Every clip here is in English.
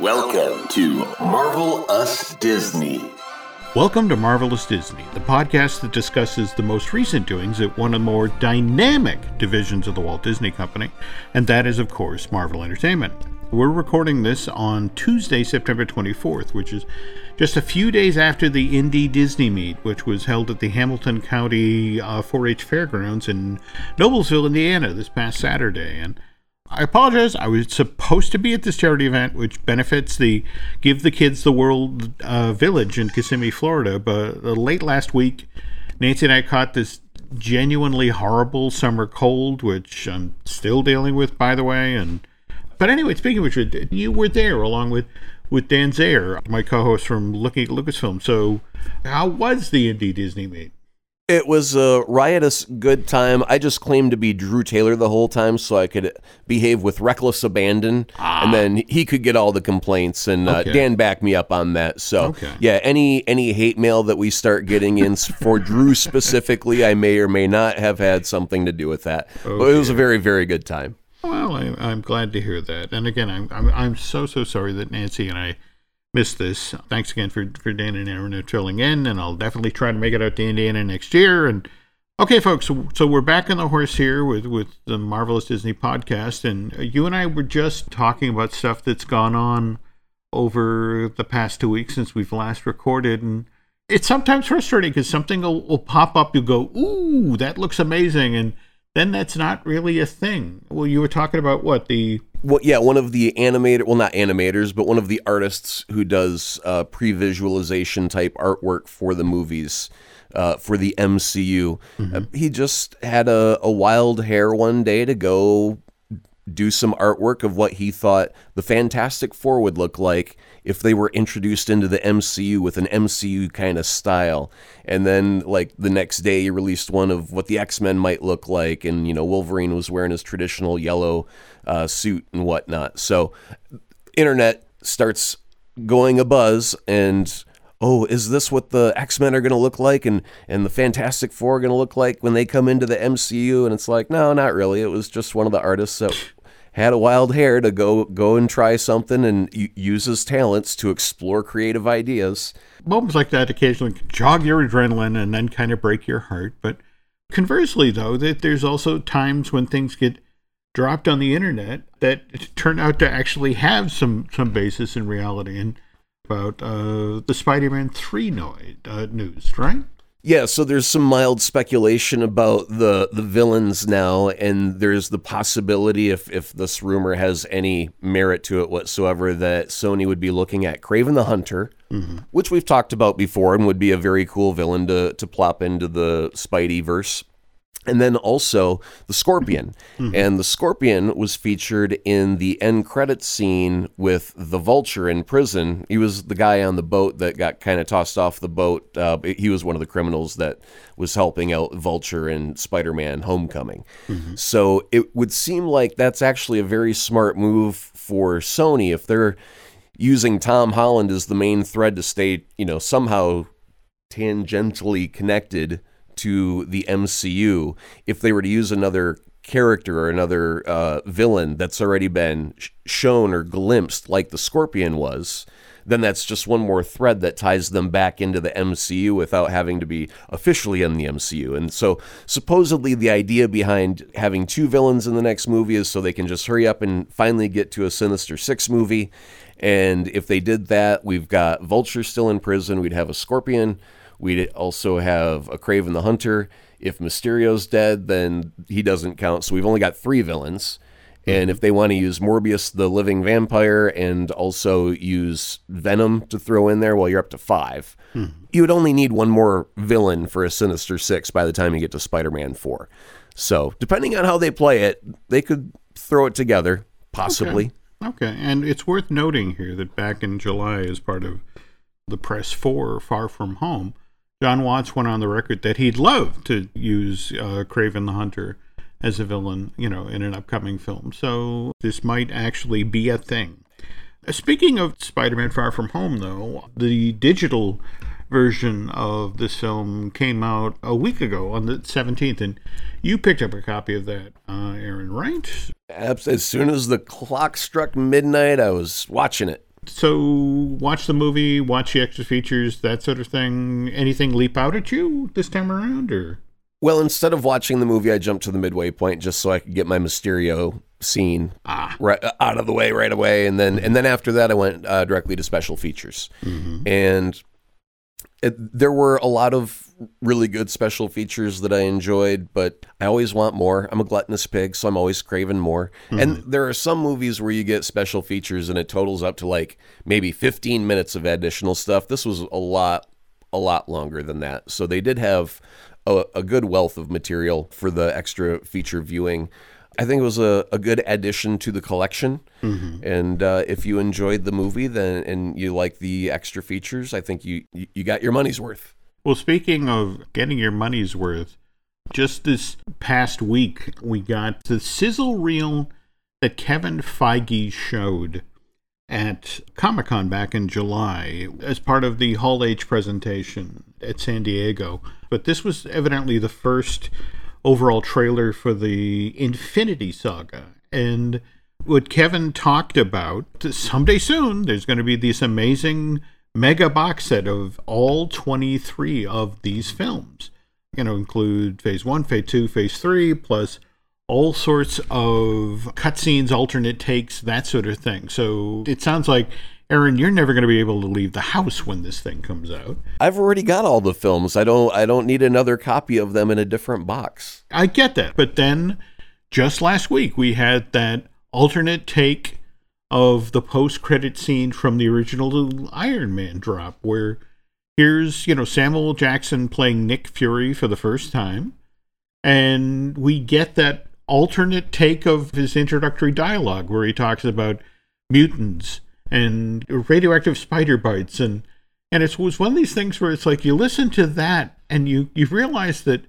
Welcome to Marvelous Disney. Welcome to Marvelous Disney, the podcast that discusses the most recent doings at one of the more dynamic divisions of the Walt Disney Company, and that is, of course, Marvel Entertainment. We're recording this on Tuesday, September 24th, which is just a few days after the Indy Disney Meet, which was held at the Hamilton County uh, 4 H Fairgrounds in Noblesville, Indiana, this past Saturday. And I apologize. I was supposed to be at this charity event, which benefits the Give the Kids the World uh, Village in Kissimmee, Florida. But uh, late last week, Nancy and I caught this genuinely horrible summer cold, which I'm still dealing with, by the way. And but anyway, speaking of which, you were there along with with Dan Zehr, my co-host from Looking at Lucasfilm. So, how was the Indy Disney meet? It was a riotous good time. I just claimed to be Drew Taylor the whole time so I could behave with reckless abandon. Ah. And then he could get all the complaints. And uh, Okay. Dan backed me up on that. So, Okay. yeah, any any hate mail that we start getting in for Drew specifically, I may or may not have had something to do with that. but it was a very, very good time. Well, I, I'm glad to hear that. And again, I'm, I'm I'm so so sorry that Nancy and I missed this. Thanks again for for Dan and Aaron for filling in, and I'll definitely try to make it out to Indiana next year. And okay, folks, so, so we're back on the horse here with with the marvelous Disney podcast, and uh, you and I were just talking about stuff that's gone on over the past two weeks since we've last recorded, and it's sometimes frustrating because something will, will pop up. You go, "Ooh, that looks amazing," and then that's not really a thing. Well, you were talking about what the Well, yeah, one of the animator, well, not animators, but one of the artists who does uh, pre-visualization type artwork for the movies, uh, for the MCU. Uh, he just had a, a wild hair one day to go do some artwork of what he thought the Fantastic Four would look like if they were introduced into the MCU with an MCU kind of style. And then, like, the next day, he released one of what the X Men might look like. And, you know, Wolverine was wearing his traditional yellow uh, suit and whatnot. So, internet starts going a buzz and oh is this what the x-men are going to look like and and the fantastic four are going to look like when they come into the mcu and it's like no not really it was just one of the artists that had a wild hair to go go and try something and u- use his talents to explore creative ideas moments like that occasionally can jog your adrenaline and then kind of break your heart. But conversely, though, that there's also times when things get dropped on the internet that turn out to actually have some some basis in reality. And about uh, the Spider-Man three noise, uh, news, right? Yeah, so there's some mild speculation about the the villains now, and there's the possibility, if if this rumor has any merit to it whatsoever, that Sony would be looking at Kraven the Hunter, mm-hmm. which we've talked about before, and would be a very cool villain to to plop into the Spidey verse. And then also the Scorpion. And the Scorpion was featured in the end credit scene with the Vulture in prison. He was the guy on the boat that got kind of tossed off the boat. Uh, he was one of the criminals that was helping out Vulture in Spider Man Homecoming. So it would seem like that's actually a very smart move for Sony if they're using Tom Holland as the main thread to stay, you know, somehow tangentially connected to the MCU if they were to use another character or another uh, villain that's already been sh- shown or glimpsed like the Scorpion was then that's just one more thread that ties them back into the MCU without having to be officially in the MCU. And so supposedly the idea behind having two villains in the next movie is so they can just hurry up and finally get to a Sinister 6 movie. And if they did that, we've got Vulture still in prison, we'd have a Scorpion, we'd also have a Kraven the Hunter. If Mysterio's dead, then he doesn't count. So we've only got three villains. And if they want to use Morbius, the living vampire, and also use Venom to throw in there, well, you're up to five. Hmm. You would only need one more villain for a Sinister Six by the time you get to Spider Man 4. So, depending on how they play it, they could throw it together, possibly. Okay, and it's worth noting here that back in July, as part of the press for Far From Home, Jon Watts went on the record that he'd love to use uh, Kraven the Hunter as a villain, you know, in an upcoming film. So this might actually be a thing. Uh, Speaking of Spider-Man Far From Home, though, the digital version of this film came out a week ago on the 17th, and you picked up a copy of that, uh, Aaron, right? As soon as the clock struck midnight, I was watching it. So, watch the movie, watch the extra features, that sort of thing. Anything leap out at you this time around, or? Well, instead of watching the movie, I jumped to the midway point just so I could get my Mysterio scene Ah. right out of the way right away, and then and then after that, I went uh, directly to special features, Mm-hmm. and it, there were a lot of really good special features that I enjoyed, but I always want more. I'm a gluttonous pig, so I'm always craving more. And there are some movies where you get special features and it totals up to like maybe 15 minutes of additional stuff. This was a lot, a lot longer than that. So they did have a, a good wealth of material for the extra feature viewing. I think it was a, a good addition to the collection. And uh, if you enjoyed the movie then and you like the extra features, I think you, you you got your money's worth. Well, speaking of getting your money's worth, just this past week, we got the sizzle reel that Kevin Feige showed at Comic Con back in July as part of the Hall H presentation at San Diego. But this was evidently the first overall trailer for the Infinity Saga. And what Kevin talked about someday soon, there's going to be this amazing mega box set of all 23 of these films. You know, include phase one, phase two, phase three, plus all sorts of cutscenes, alternate takes, that sort of thing. So it sounds like, Aaron, you're never going to be able to leave the house when this thing comes out. I've already got all the films. I don't I don't need another copy of them in a different box. I get that. But then just last week, we had that alternate take of the post credit scene from the original Iron Man drop, where here's, you know, Samuel Jackson playing Nick Fury for the first time. And we get that alternate take of his introductory dialogue where he talks about mutants and radioactive spider bites and and it was one of these things where it's like you listen to that and you you realize that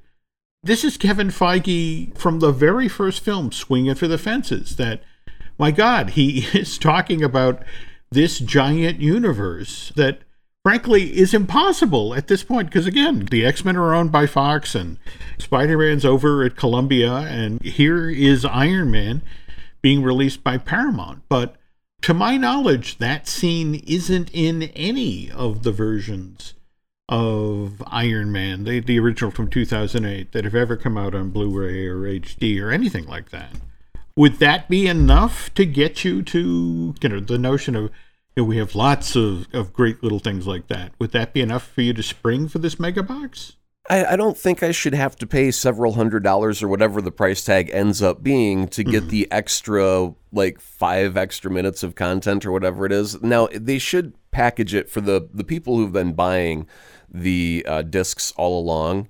this is Kevin Feige from the very first film swinging for the fences that my god he is talking about this giant universe that frankly is impossible at this point because again the x-men are owned by fox and spider-man's over at columbia and here is iron man being released by paramount. But to my knowledge that scene isn't in any of the versions of iron man the, the original from 2008 that have ever come out on blu-ray or hd or anything like that would that be enough to get you to you know the notion of you know, we have lots of, of great little things like that. Would that be enough for you to spring for this mega box? I, I don't think I should have to pay several hundred dollars or whatever the price tag ends up being to get the extra like five extra minutes of content or whatever it is. Now they should package it for the the people who've been buying the uh, discs all along.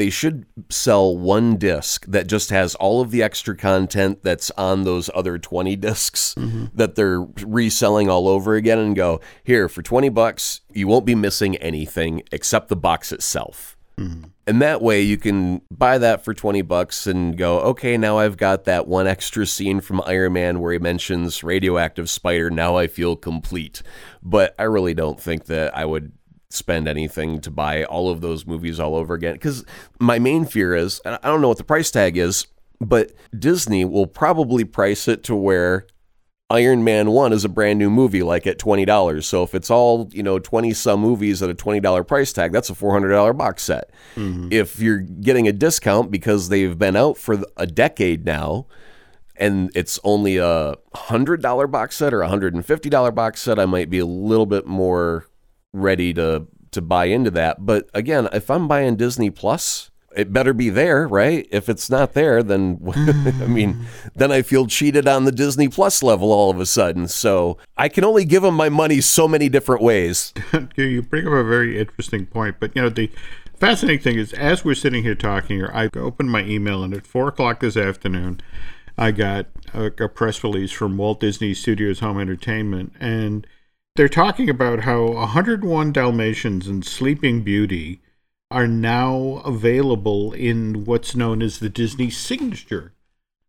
They should sell one disc that just has all of the extra content that's on those other 20 discs mm-hmm. that they're reselling all over again and go, here, for 20 bucks, you won't be missing anything except the box itself. Mm-hmm. And that way you can buy that for 20 bucks and go, okay, now I've got that one extra scene from Iron Man where he mentions radioactive spider. Now I feel complete. But I really don't think that I would spend anything to buy all of those movies all over again. Because my main fear is, and I don't know what the price tag is, but Disney will probably price it to where Iron Man 1 is a brand new movie, like at $20. So if it's all, you know, 20 some movies at a $20 price tag, that's a $400 box set. Mm-hmm. If you're getting a discount because they've been out for a decade now, and it's only a $100 box set or a $150 box set, I might be a little bit more ready to to buy into that. But again, if I'm buying Disney Plus, it better be there, right? If it's not there, then I mean, then I feel cheated on the Disney Plus level all of a sudden. So I can only give them my money so many different ways. you bring up a very interesting point. But, you know, the fascinating thing is, as we're sitting here talking here, I opened my email, and at 4 o'clock this afternoon, I got a, a press release from Walt Disney Studios Home Entertainment. And they're talking about how 101 Dalmatians and Sleeping Beauty are now available in what's known as the Disney Signature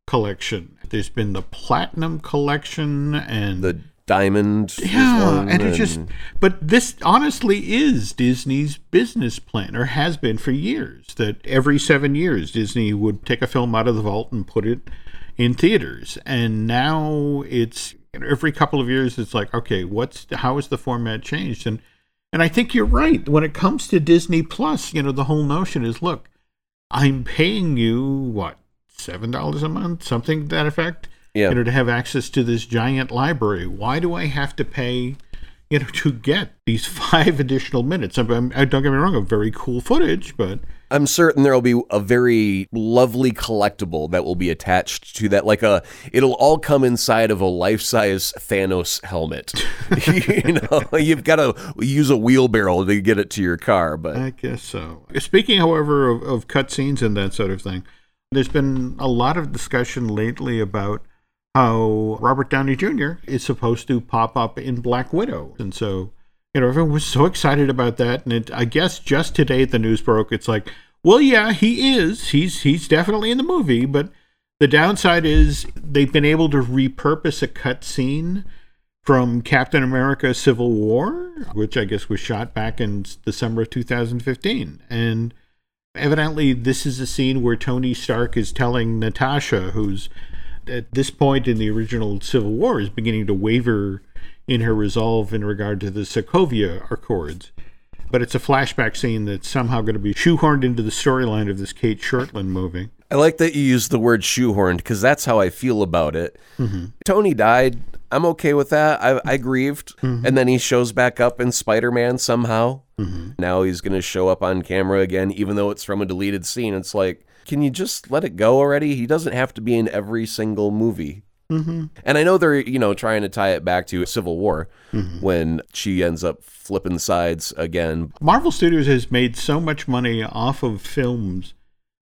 Collection. There's been the Platinum Collection and The Diamond, yeah, one, and it just but this honestly is Disney's business plan or has been for years that every 7 years Disney would take a film out of the vault and put it in theaters. And now it's every couple of years it's like, okay, what's how has the format changed? And and I think you're right. When it comes to Disney Plus, you know, the whole notion is look, I'm paying you what, seven dollars a month, something to that effect. Yeah. You know, to have access to this giant library. Why do I have to pay you know, to get these five additional minutes. I, I don't get me wrong, a very cool footage, but I'm certain there will be a very lovely collectible that will be attached to that. Like a, it'll all come inside of a life-size Thanos helmet. you know, you've got to use a wheelbarrow to get it to your car. But I guess so. Speaking, however, of, of cutscenes and that sort of thing, there's been a lot of discussion lately about how Robert Downey Jr. is supposed to pop up in Black Widow. And so, you know, everyone was so excited about that. And it, I guess just today the news broke, it's like, well, yeah, he is. He's he's definitely in the movie, but the downside is they've been able to repurpose a cut scene from Captain America Civil War, which I guess was shot back in December of 2015. And evidently this is a scene where Tony Stark is telling Natasha, who's at this point in the original Civil War is beginning to waver in her resolve in regard to the Sokovia Accords. But it's a flashback scene that's somehow going to be shoehorned into the storyline of this Cate Shortland movie. I like that you use the word shoehorned because that's how I feel about it. Mm-hmm. Tony died. I'm okay with that. I, I grieved. Mm-hmm. And then he shows back up in Spider Man somehow. Mm-hmm. Now he's going to show up on camera again, even though it's from a deleted scene. It's like, can you just let it go already? He doesn't have to be in every single movie. Mm-hmm. And I know they're, you know, trying to tie it back to Civil War mm-hmm. when she ends up flipping sides again. Marvel Studios has made so much money off of films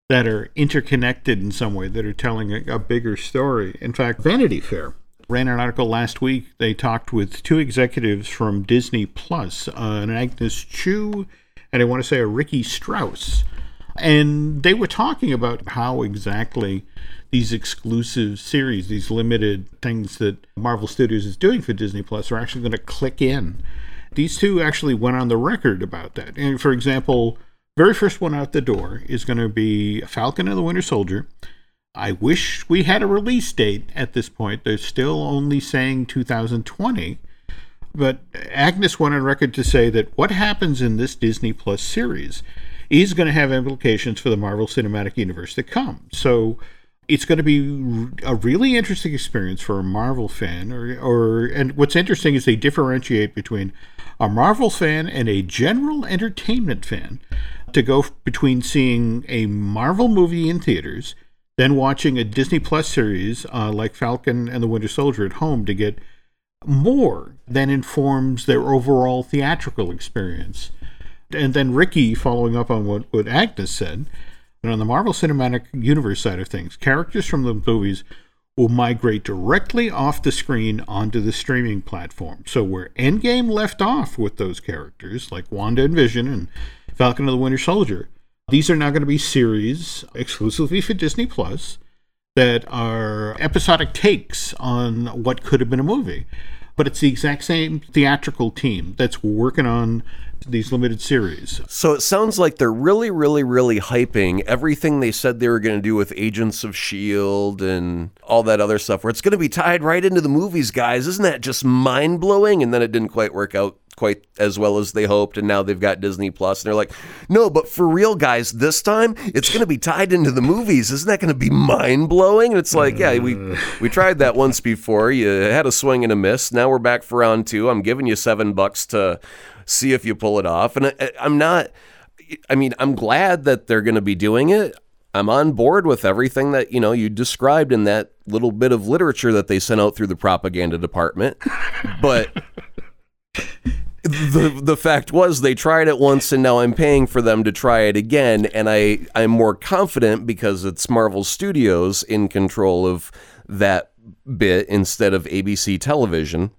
that are interconnected in some way, that are telling a, a bigger story. In fact, Vanity Fair ran an article last week. They talked with two executives from Disney Plus, uh, an Agnes Chu and I want to say a Ricky Strauss. And they were talking about how exactly these exclusive series, these limited things that Marvel Studios is doing for Disney Plus, are actually going to click in. These two actually went on the record about that. And for example, very first one out the door is going to be Falcon and the Winter Soldier. I wish we had a release date at this point. They're still only saying 2020. But Agnes went on record to say that what happens in this Disney Plus series is going to have implications for the Marvel Cinematic Universe to come. So it's going to be a really interesting experience for a Marvel fan or or and what's interesting is they differentiate between a Marvel fan and a general entertainment fan to go between seeing a Marvel movie in theaters then watching a Disney Plus series uh, like Falcon and the Winter Soldier at home to get more than informs their overall theatrical experience. And then Ricky, following up on what, what Agnes said, and on the Marvel Cinematic Universe side of things, characters from the movies will migrate directly off the screen onto the streaming platform. So where Endgame left off with those characters, like Wanda and Vision and Falcon and the Winter Soldier, these are now going to be series exclusively for Disney Plus that are episodic takes on what could have been a movie. But it's the exact same theatrical team that's working on these limited series. So it sounds like they're really, really, really hyping everything they said they were going to do with Agents of S.H.I.E.L.D. and all that other stuff, where it's going to be tied right into the movies, guys. Isn't that just mind blowing? And then it didn't quite work out quite as well as they hoped and now they've got Disney Plus and they're like, "No, but for real guys, this time it's going to be tied into the movies. Isn't that going to be mind-blowing?" And it's like, "Yeah, we we tried that once before. You had a swing and a miss. Now we're back for round 2. I'm giving you 7 bucks to see if you pull it off." And I, I'm not I mean, I'm glad that they're going to be doing it. I'm on board with everything that you know you described in that little bit of literature that they sent out through the propaganda department. But the the fact was they tried it once and now I'm paying for them to try it again and I I'm more confident because it's Marvel Studios in control of that bit instead of ABC television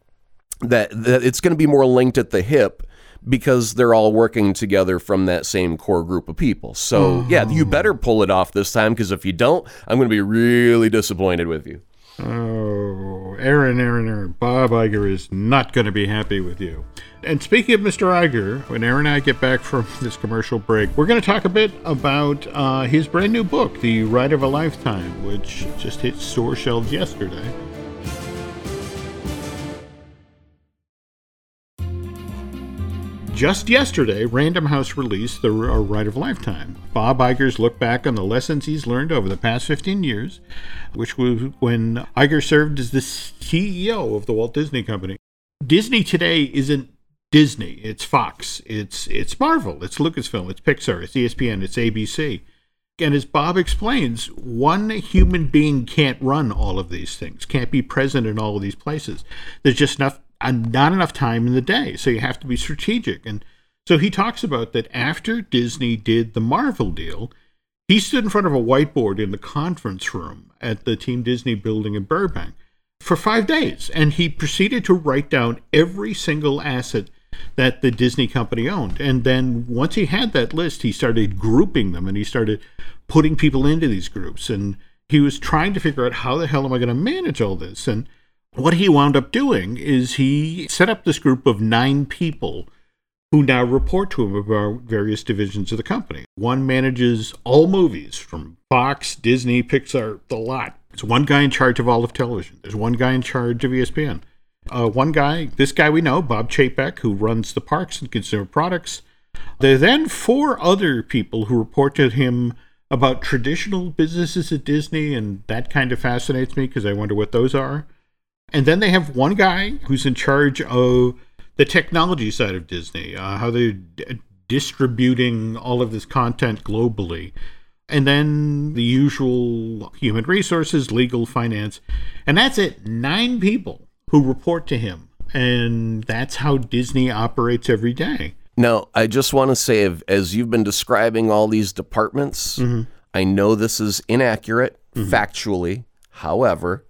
that, that it's going to be more linked at the hip because they're all working together from that same core group of people. So, mm-hmm. yeah, you better pull it off this time because if you don't, I'm going to be really disappointed with you. Oh, Aaron, Aaron, Aaron. Bob Iger is not going to be happy with you. And speaking of Mr. Iger, when Aaron and I get back from this commercial break, we're going to talk a bit about uh, his brand new book, The Ride of a Lifetime, which just hit store shelves yesterday. Just yesterday, Random House released The Ride of Lifetime. Bob Iger's look back on the lessons he's learned over the past 15 years, which was when Iger served as the CEO of the Walt Disney Company. Disney today isn't Disney, it's Fox, it's it's Marvel, it's Lucasfilm, it's Pixar, it's ESPN, it's ABC. And as Bob explains, one human being can't run all of these things, can't be present in all of these places. There's just enough not enough time in the day. So you have to be strategic. And so he talks about that after Disney did the Marvel deal, he stood in front of a whiteboard in the conference room at the Team Disney building in Burbank for five days. And he proceeded to write down every single asset that the Disney company owned. And then once he had that list, he started grouping them and he started putting people into these groups. And he was trying to figure out how the hell am I going to manage all this? And what he wound up doing is he set up this group of nine people who now report to him about various divisions of the company. One manages all movies from Fox, Disney, Pixar, the lot. There's one guy in charge of all of television. There's one guy in charge of ESPN. Uh, one guy, this guy we know, Bob Chapek, who runs the parks and consumer products. There are then four other people who report to him about traditional businesses at Disney, and that kind of fascinates me because I wonder what those are. And then they have one guy who's in charge of the technology side of Disney, uh, how they're d- distributing all of this content globally. And then the usual human resources, legal, finance. And that's it. Nine people who report to him. And that's how Disney operates every day. Now, I just want to say, as you've been describing all these departments, mm-hmm. I know this is inaccurate mm-hmm. factually. However,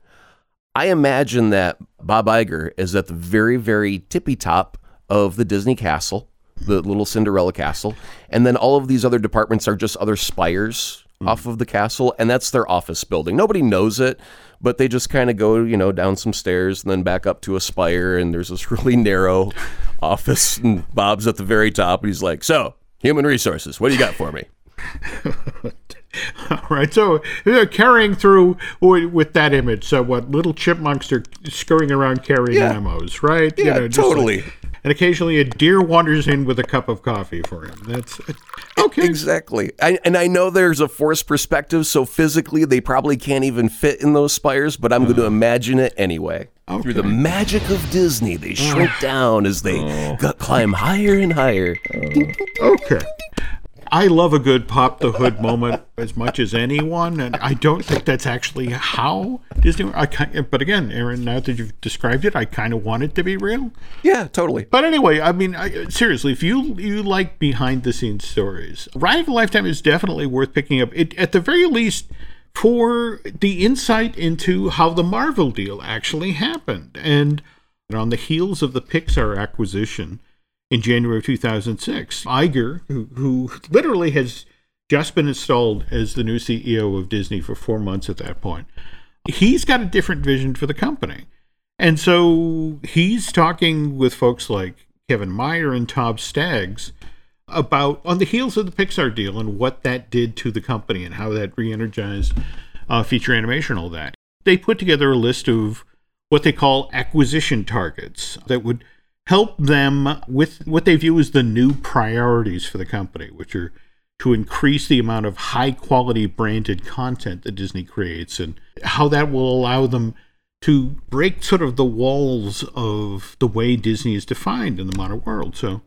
I imagine that Bob Iger is at the very, very tippy top of the Disney castle, the little Cinderella castle, and then all of these other departments are just other spires mm. off of the castle, and that's their office building. Nobody knows it, but they just kind of go, you know, down some stairs and then back up to a spire, and there's this really narrow office, and Bob's at the very top, and he's like, "So, human resources, what do you got for me?" All right, so uh, carrying through with that image, so what little chipmunks are scurrying around carrying yeah. ammos, right? Yeah, you know, totally. Like, and occasionally a deer wanders in with a cup of coffee for him. That's okay. Exactly. I, and I know there's a forced perspective, so physically they probably can't even fit in those spires, but I'm uh, going to imagine it anyway. Okay. Through the magic of Disney, they shrink uh, down as they oh. climb higher and higher. Uh, okay. I love a good pop the hood moment as much as anyone, and I don't think that's actually how Disney. I but again, Aaron, now that you've described it, I kind of want it to be real. Yeah, totally. But anyway, I mean, I, seriously, if you you like behind the scenes stories, Ride of a Lifetime is definitely worth picking up. It at the very least for the insight into how the Marvel deal actually happened, and on the heels of the Pixar acquisition in January of 2006. Iger, who, who literally has just been installed as the new CEO of Disney for four months at that point, he's got a different vision for the company. And so he's talking with folks like Kevin Mayer and Todd Staggs about on the heels of the Pixar deal and what that did to the company and how that re-energized uh, feature animation, all that. They put together a list of what they call acquisition targets that would help them with what they view as the new priorities for the company, which are to increase the amount of high quality branded content that Disney creates and how that will allow them to break sort of the walls of the way Disney is defined in the modern world. So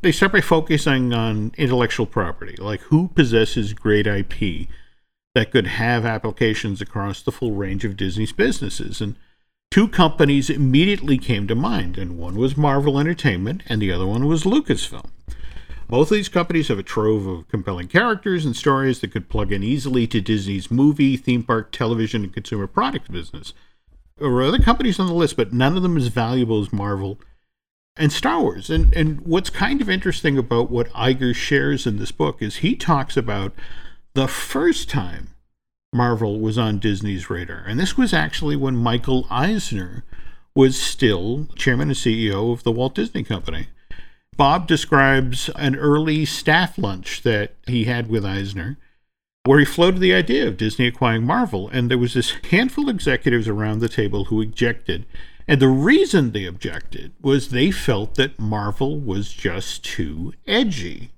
they start by focusing on intellectual property, like who possesses great IP that could have applications across the full range of Disney's businesses. And two companies immediately came to mind, and one was Marvel Entertainment, and the other one was Lucasfilm. Both of these companies have a trove of compelling characters and stories that could plug in easily to Disney's movie, theme park, television, and consumer product business. There are other companies on the list, but none of them as valuable as Marvel and Star Wars. And and what's kind of interesting about what Iger shares in this book is he talks about the first time Marvel was on Disney's radar. And this was actually when Michael Eisner was still chairman and CEO of the Walt Disney Company. Bob describes an early staff lunch that he had with Eisner where he floated the idea of Disney acquiring Marvel. And there was this handful of executives around the table who objected. And the reason they objected was they felt that Marvel was just too edgy.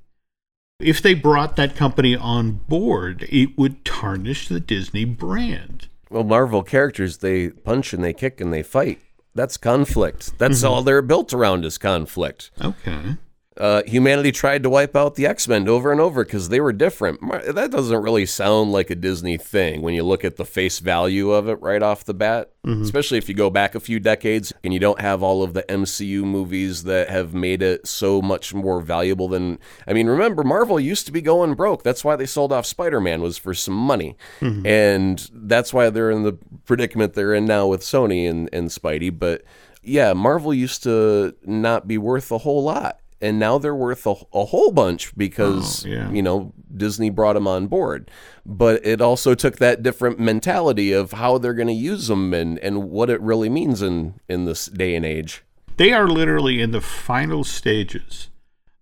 If they brought that company on board, it would tarnish the Disney brand. Well, Marvel characters, they punch and they kick and they fight. That's conflict. That's mm-hmm. all they're built around is conflict. Okay. Uh, humanity tried to wipe out the X Men over and over because they were different. That doesn't really sound like a Disney thing when you look at the face value of it right off the bat. Mm-hmm. Especially if you go back a few decades and you don't have all of the MCU movies that have made it so much more valuable than. I mean, remember, Marvel used to be going broke. That's why they sold off Spider Man, was for some money. Mm-hmm. And that's why they're in the predicament they're in now with Sony and, and Spidey. But yeah, Marvel used to not be worth a whole lot and now they're worth a, a whole bunch because oh, yeah. you know Disney brought them on board. But it also took that different mentality of how they're going to use them and and what it really means in in this day and age. They are literally in the final stages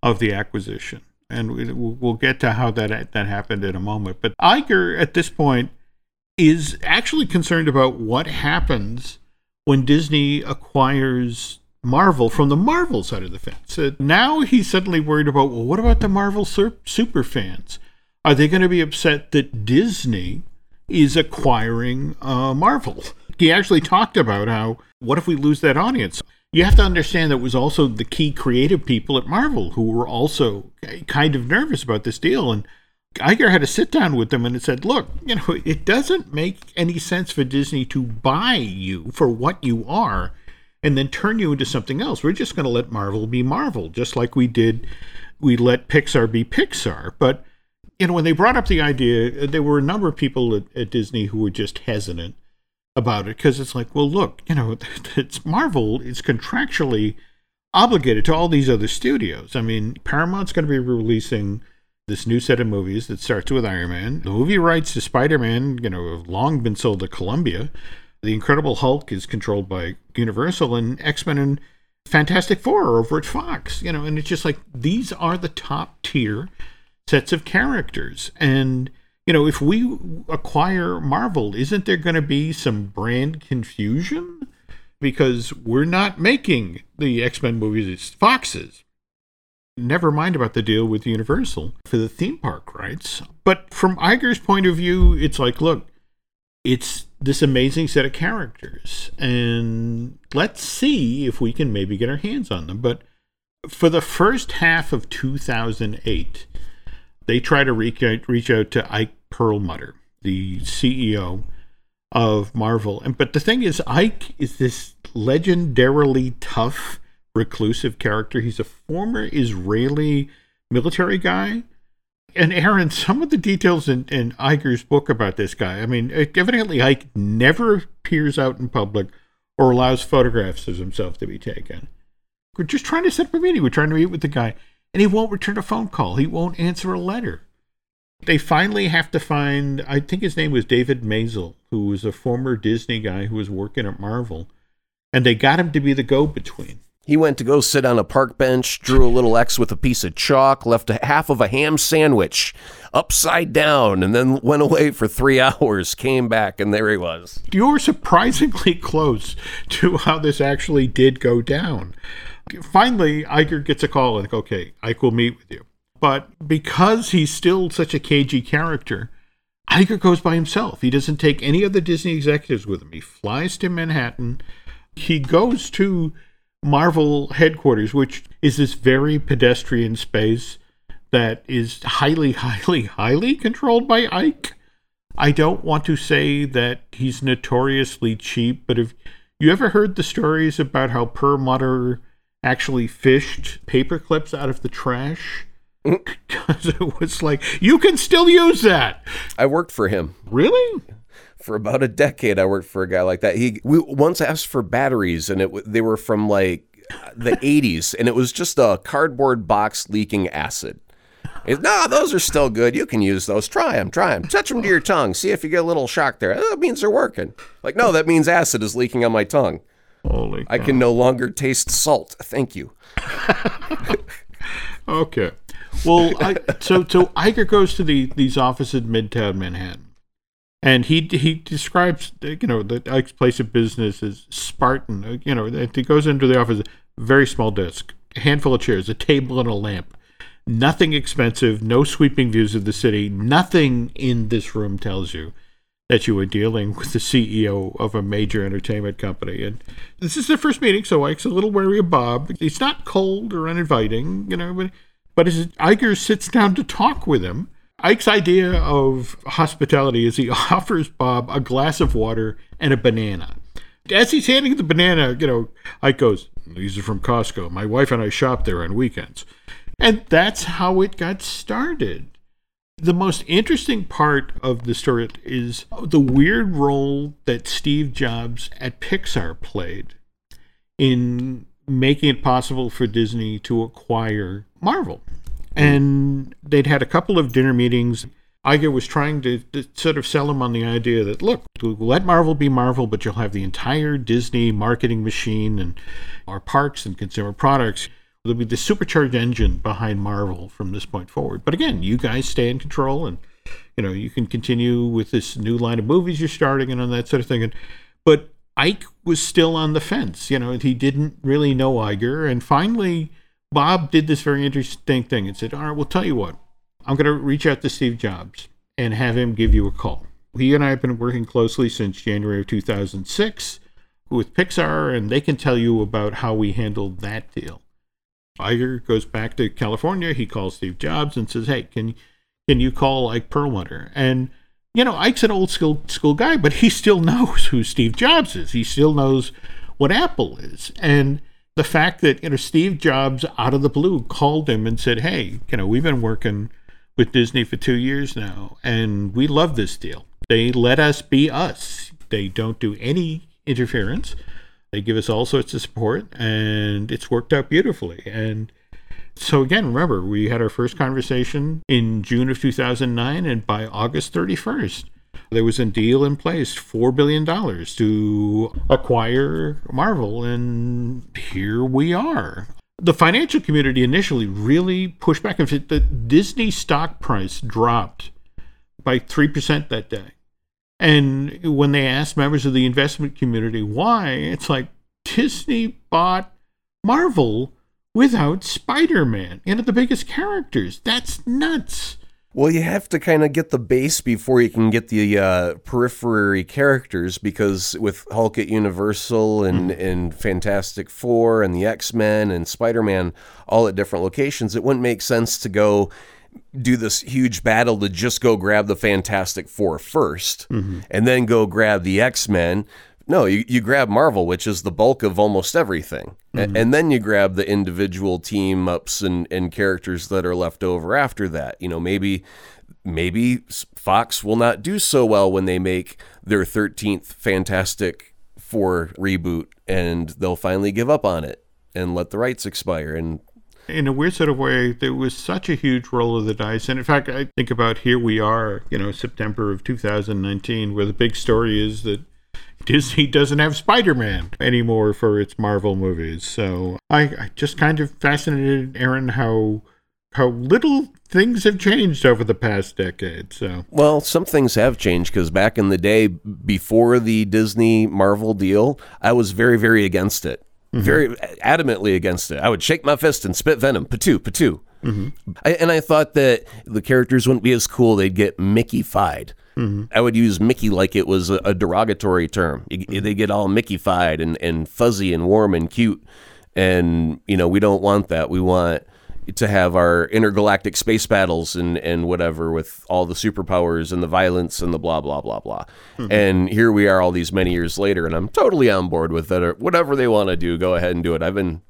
of the acquisition, and we'll get to how that that happened in a moment. But Iger at this point is actually concerned about what happens when Disney acquires Marvel from the Marvel side of the fence. Uh, now he's suddenly worried about, well, what about the Marvel sur- super fans? Are they going to be upset that Disney is acquiring uh, Marvel? He actually talked about how, what if we lose that audience? You have to understand that it was also the key creative people at Marvel who were also kind of nervous about this deal. And Iger had to sit down with them and it said, look, you know, it doesn't make any sense for Disney to buy you for what you are and then turn you into something else. We're just going to let Marvel be Marvel, just like we did. We let Pixar be Pixar. But you know, when they brought up the idea, there were a number of people at, at Disney who were just hesitant about it because it's like, well, look, you know, it's Marvel. It's contractually obligated to all these other studios. I mean, Paramount's going to be releasing this new set of movies that starts with Iron Man. The movie rights to Spider Man, you know, have long been sold to Columbia. The Incredible Hulk is controlled by Universal, and X Men and Fantastic Four are over at Fox. You know, and it's just like these are the top tier sets of characters. And you know, if we acquire Marvel, isn't there going to be some brand confusion? Because we're not making the X Men movies, it's Fox's. Never mind about the deal with Universal for the theme park rights. But from Iger's point of view, it's like, look, it's this amazing set of characters. And let's see if we can maybe get our hands on them. But for the first half of 2008, they try to reach out, reach out to Ike Perlmutter, the CEO of Marvel. And but the thing is, Ike is this legendarily tough, reclusive character. He's a former Israeli military guy and Aaron, some of the details in, in Iger's book about this guy, I mean, evidently Ike never appears out in public or allows photographs of himself to be taken. We're just trying to set up a meeting. We're trying to meet with the guy, and he won't return a phone call. He won't answer a letter. They finally have to find, I think his name was David Maisel, who was a former Disney guy who was working at Marvel, and they got him to be the go between. He went to go sit on a park bench, drew a little X with a piece of chalk, left a half of a ham sandwich upside down, and then went away for three hours, came back, and there he was. You were surprisingly close to how this actually did go down. Finally, Iger gets a call and, okay, Ike will meet with you. But because he's still such a cagey character, Iger goes by himself. He doesn't take any of the Disney executives with him. He flies to Manhattan. He goes to Marvel headquarters, which is this very pedestrian space that is highly, highly, highly controlled by Ike. I don't want to say that he's notoriously cheap, but have you ever heard the stories about how Perlmutter actually fished paper clips out of the trash? Because it was like, you can still use that. I worked for him. Really? for about a decade I worked for a guy like that. He we once asked for batteries and it they were from like the 80s and it was just a cardboard box leaking acid. no, those are still good. You can use those. Try them. Try them. Touch them to your tongue. See if you get a little shock there. Oh, that means they're working. Like, no, that means acid is leaking on my tongue. Holy I can no longer taste salt. Thank you. Okay. Well, I, so so Iger goes to the these offices in Midtown Manhattan, and he he describes you know the Ike's place of business as Spartan. You know, he goes into the office, very small desk, a handful of chairs, a table, and a lamp. Nothing expensive, no sweeping views of the city. Nothing in this room tells you that you are dealing with the CEO of a major entertainment company. And this is their first meeting, so Ike's a little wary of Bob. He's not cold or uninviting, you know, but, but as Iger sits down to talk with him, Ike's idea of hospitality is he offers Bob a glass of water and a banana. As he's handing the banana, you know, Ike goes, These are from Costco. My wife and I shop there on weekends. And that's how it got started. The most interesting part of the story is the weird role that Steve Jobs at Pixar played in making it possible for Disney to acquire Marvel. And they'd had a couple of dinner meetings. Iger was trying to, to, sort of sell him on the idea that, look, let Marvel be Marvel, but you'll have the entire Disney marketing machine and our parks and consumer products. There'll be the supercharged engine behind Marvel from this point forward. But again, you guys stay in control and you know, you can continue with this new line of movies you're starting and on that sort of thing. And, but Ike was still on the fence. You know, he didn't really know Iger. And finally, Bob did this very interesting thing and said, All right, well, tell you what, I'm going to reach out to Steve Jobs and have him give you a call. He and I have been working closely since January of 2006 with Pixar, and they can tell you about how we handled that deal. Iger goes back to California. He calls Steve Jobs and says, "Hey, can can you call Ike Perlmutter?" And you know, Ike's an old school school guy, but he still knows who Steve Jobs is. He still knows what Apple is, and the fact that you know Steve Jobs out of the blue called him and said, "Hey, you know, we've been working with Disney for two years now, and we love this deal. They let us be us. They don't do any interference." They give us all sorts of support, and it's worked out beautifully. And so, again, remember, we had our first conversation in June of 2009, and by August 31st, there was a deal in place $4 billion to acquire Marvel, and here we are. The financial community initially really pushed back. In fact, the Disney stock price dropped by 3% that day. And when they asked members of the investment community why, it's like Disney bought Marvel without Spider Man, and the biggest characters. That's nuts. Well, you have to kind of get the base before you can get the uh, periphery characters because with Hulk at Universal and, mm. and Fantastic Four and the X Men and Spider Man all at different locations, it wouldn't make sense to go do this huge battle to just go grab the Fantastic Four 1st mm-hmm. and then go grab the X Men. No, you, you grab Marvel, which is the bulk of almost everything. Mm-hmm. And then you grab the individual team ups and, and characters that are left over after that. You know, maybe maybe Fox will not do so well when they make their 13th Fantastic Four reboot and they'll finally give up on it and let the rights expire and in a weird sort of way, there was such a huge roll of the dice. And in fact, I think about here we are, you know, September of 2019, where the big story is that Disney doesn't have Spider Man anymore for its Marvel movies. So I, I just kind of fascinated Aaron how how little things have changed over the past decade. So well, some things have changed because back in the day, before the Disney Marvel deal, I was very very against it. Mm-hmm. very adamantly against it. I would shake my fist and spit venom, patoo, patoo. Mm-hmm. I, and I thought that the characters wouldn't be as cool. They'd get Mickey-fied. Mm-hmm. I would use Mickey like it was a, a derogatory term. Mm-hmm. They get all Mickey-fied and, and fuzzy and warm and cute. And, you know, we don't want that. We want to have our intergalactic space battles and, and whatever with all the superpowers and the violence and the blah blah blah blah. Mm-hmm. And here we are all these many years later and I'm totally on board with it or whatever they want to do, go ahead and do it. I've been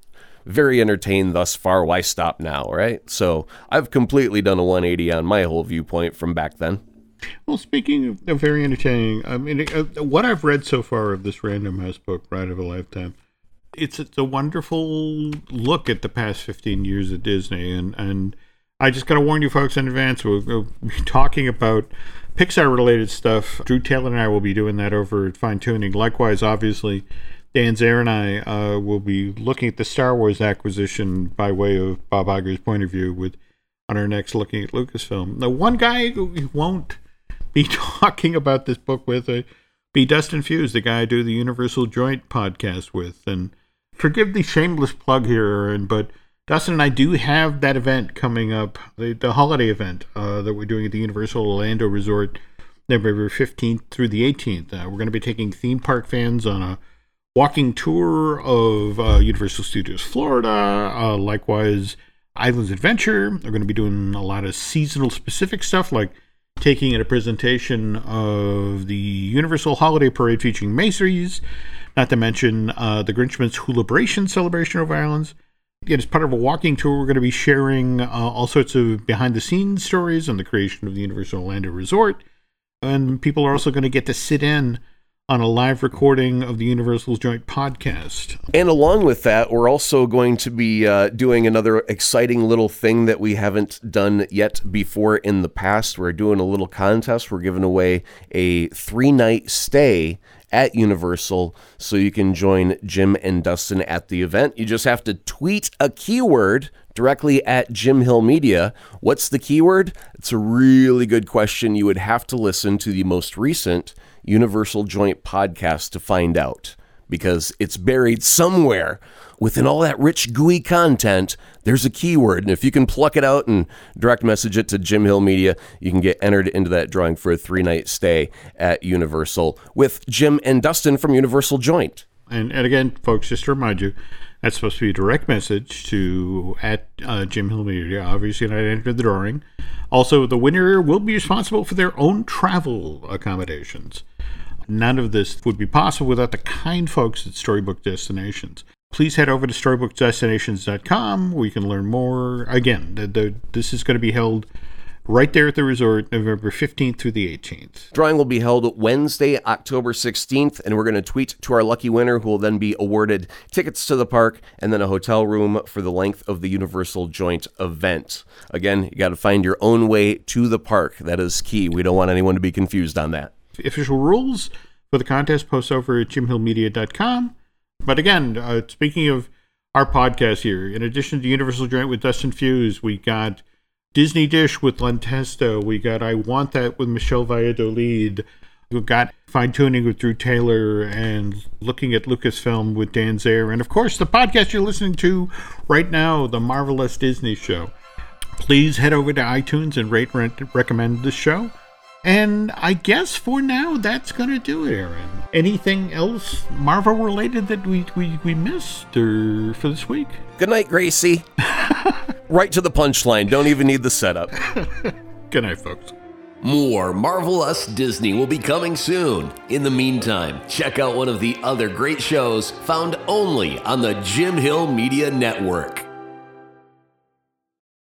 very entertained thus far. Why stop now, right? So I've completely done a 180 on my whole viewpoint from back then. Well, speaking of, very entertaining, I mean, uh, what I've read so far of this Random House book, Ride of a Lifetime, it's it's a wonderful look at the past 15 years at Disney and and I just got to warn you folks in advance. We'll, we'll be talking about Pixar related stuff. Drew Taylor and I will be doing that over at Fine Tooning. Likewise, obviously, Dan Zehr and I uh, will be looking at the Star Wars acquisition by way of Bob Iger's point of view with on our next looking at Lucasfilm. The one guy who won't be talking about this book with uh, be Dustin Fuse, the guy I do the Universal Joint podcast with. And forgive the shameless plug here, but Dustin and I do have that event coming up, the, the holiday event uh, that we're doing at the Universal Orlando Resort, November 15th through the 18th. Uh, we're going to be taking theme park fans on a walking tour of uh, Universal Studios Florida. Uh, likewise, Islands Adventure. They're going to be doing a lot of seasonal specific stuff like taking in a presentation of the Universal Holiday Parade featuring Macy's, not to mention uh, the Grinchmas Hoolibration celebration of Islands. Again, as part of a walking tour, we're going to be sharing uh, all sorts of behind the scenes stories on the creation of the Universal Orlando Resort. And people are also going to get to sit in on a live recording of the Universal Joint podcast. And along with that, we're also going to be uh, doing another exciting little thing that we haven't done yet before in the past. We're doing a little contest. We're giving away a three night stay at Universal so you can join Jim and Dustin at the event. You just have to tweet a keyword directly at Jim Hill Media. What's the keyword? It's a really good question. You would have to listen to the most recent Universal Joint podcast to find out because it's buried somewhere within all that rich, gooey content. There's a keyword, and if you can pluck it out and direct message it to Jim Hill Media, you can get entered into that drawing for a three night stay at Universal with Jim and Dustin from Universal Joint. And, and again, folks, just to remind you, that's supposed to be a direct message to at uh, Jim Hill Media. Obviously, not enter the drawing. Also, the winner will be responsible for their own travel accommodations. None of this would be possible without the kind folks at Storybook Destinations. Please head over to storybookdestinations.com where you can learn more. Again, the, the, this is going to be held right there at the resort November 15th through the 18th. Drawing will be held Wednesday, October 16th, and we're going to tweet to our lucky winner who will then be awarded tickets to the park and then a hotel room for the length of the Universal Joint event. Again, you got to find your own way to the park. That is key. We don't want anyone to be confused on that. Official rules for the contest post over at jimhillmedia.com. But again, uh, speaking of our podcast here, in addition to the Universal Joint with Dustin Fuse, we got Disney Dish with Len Testa. We got I Want That with Michelle Valladolid. We've got Fine Tooning with Drew Taylor and Looking at Lucasfilm with Dan Zehr. And of course, the podcast you're listening to right now, The Marvelous Disney Show. Please head over to iTunes and rate and recommend the show. And I guess for now, that's going to do it, Aaron. Anything else Marvel related that we, we, we missed or for this week? Good night, Gracie. right to the punchline. Don't even need the setup. Good night, folks. More Marvelous Disney will be coming soon. In the meantime, check out one of the other great shows found only on the Jim Hill Media Network.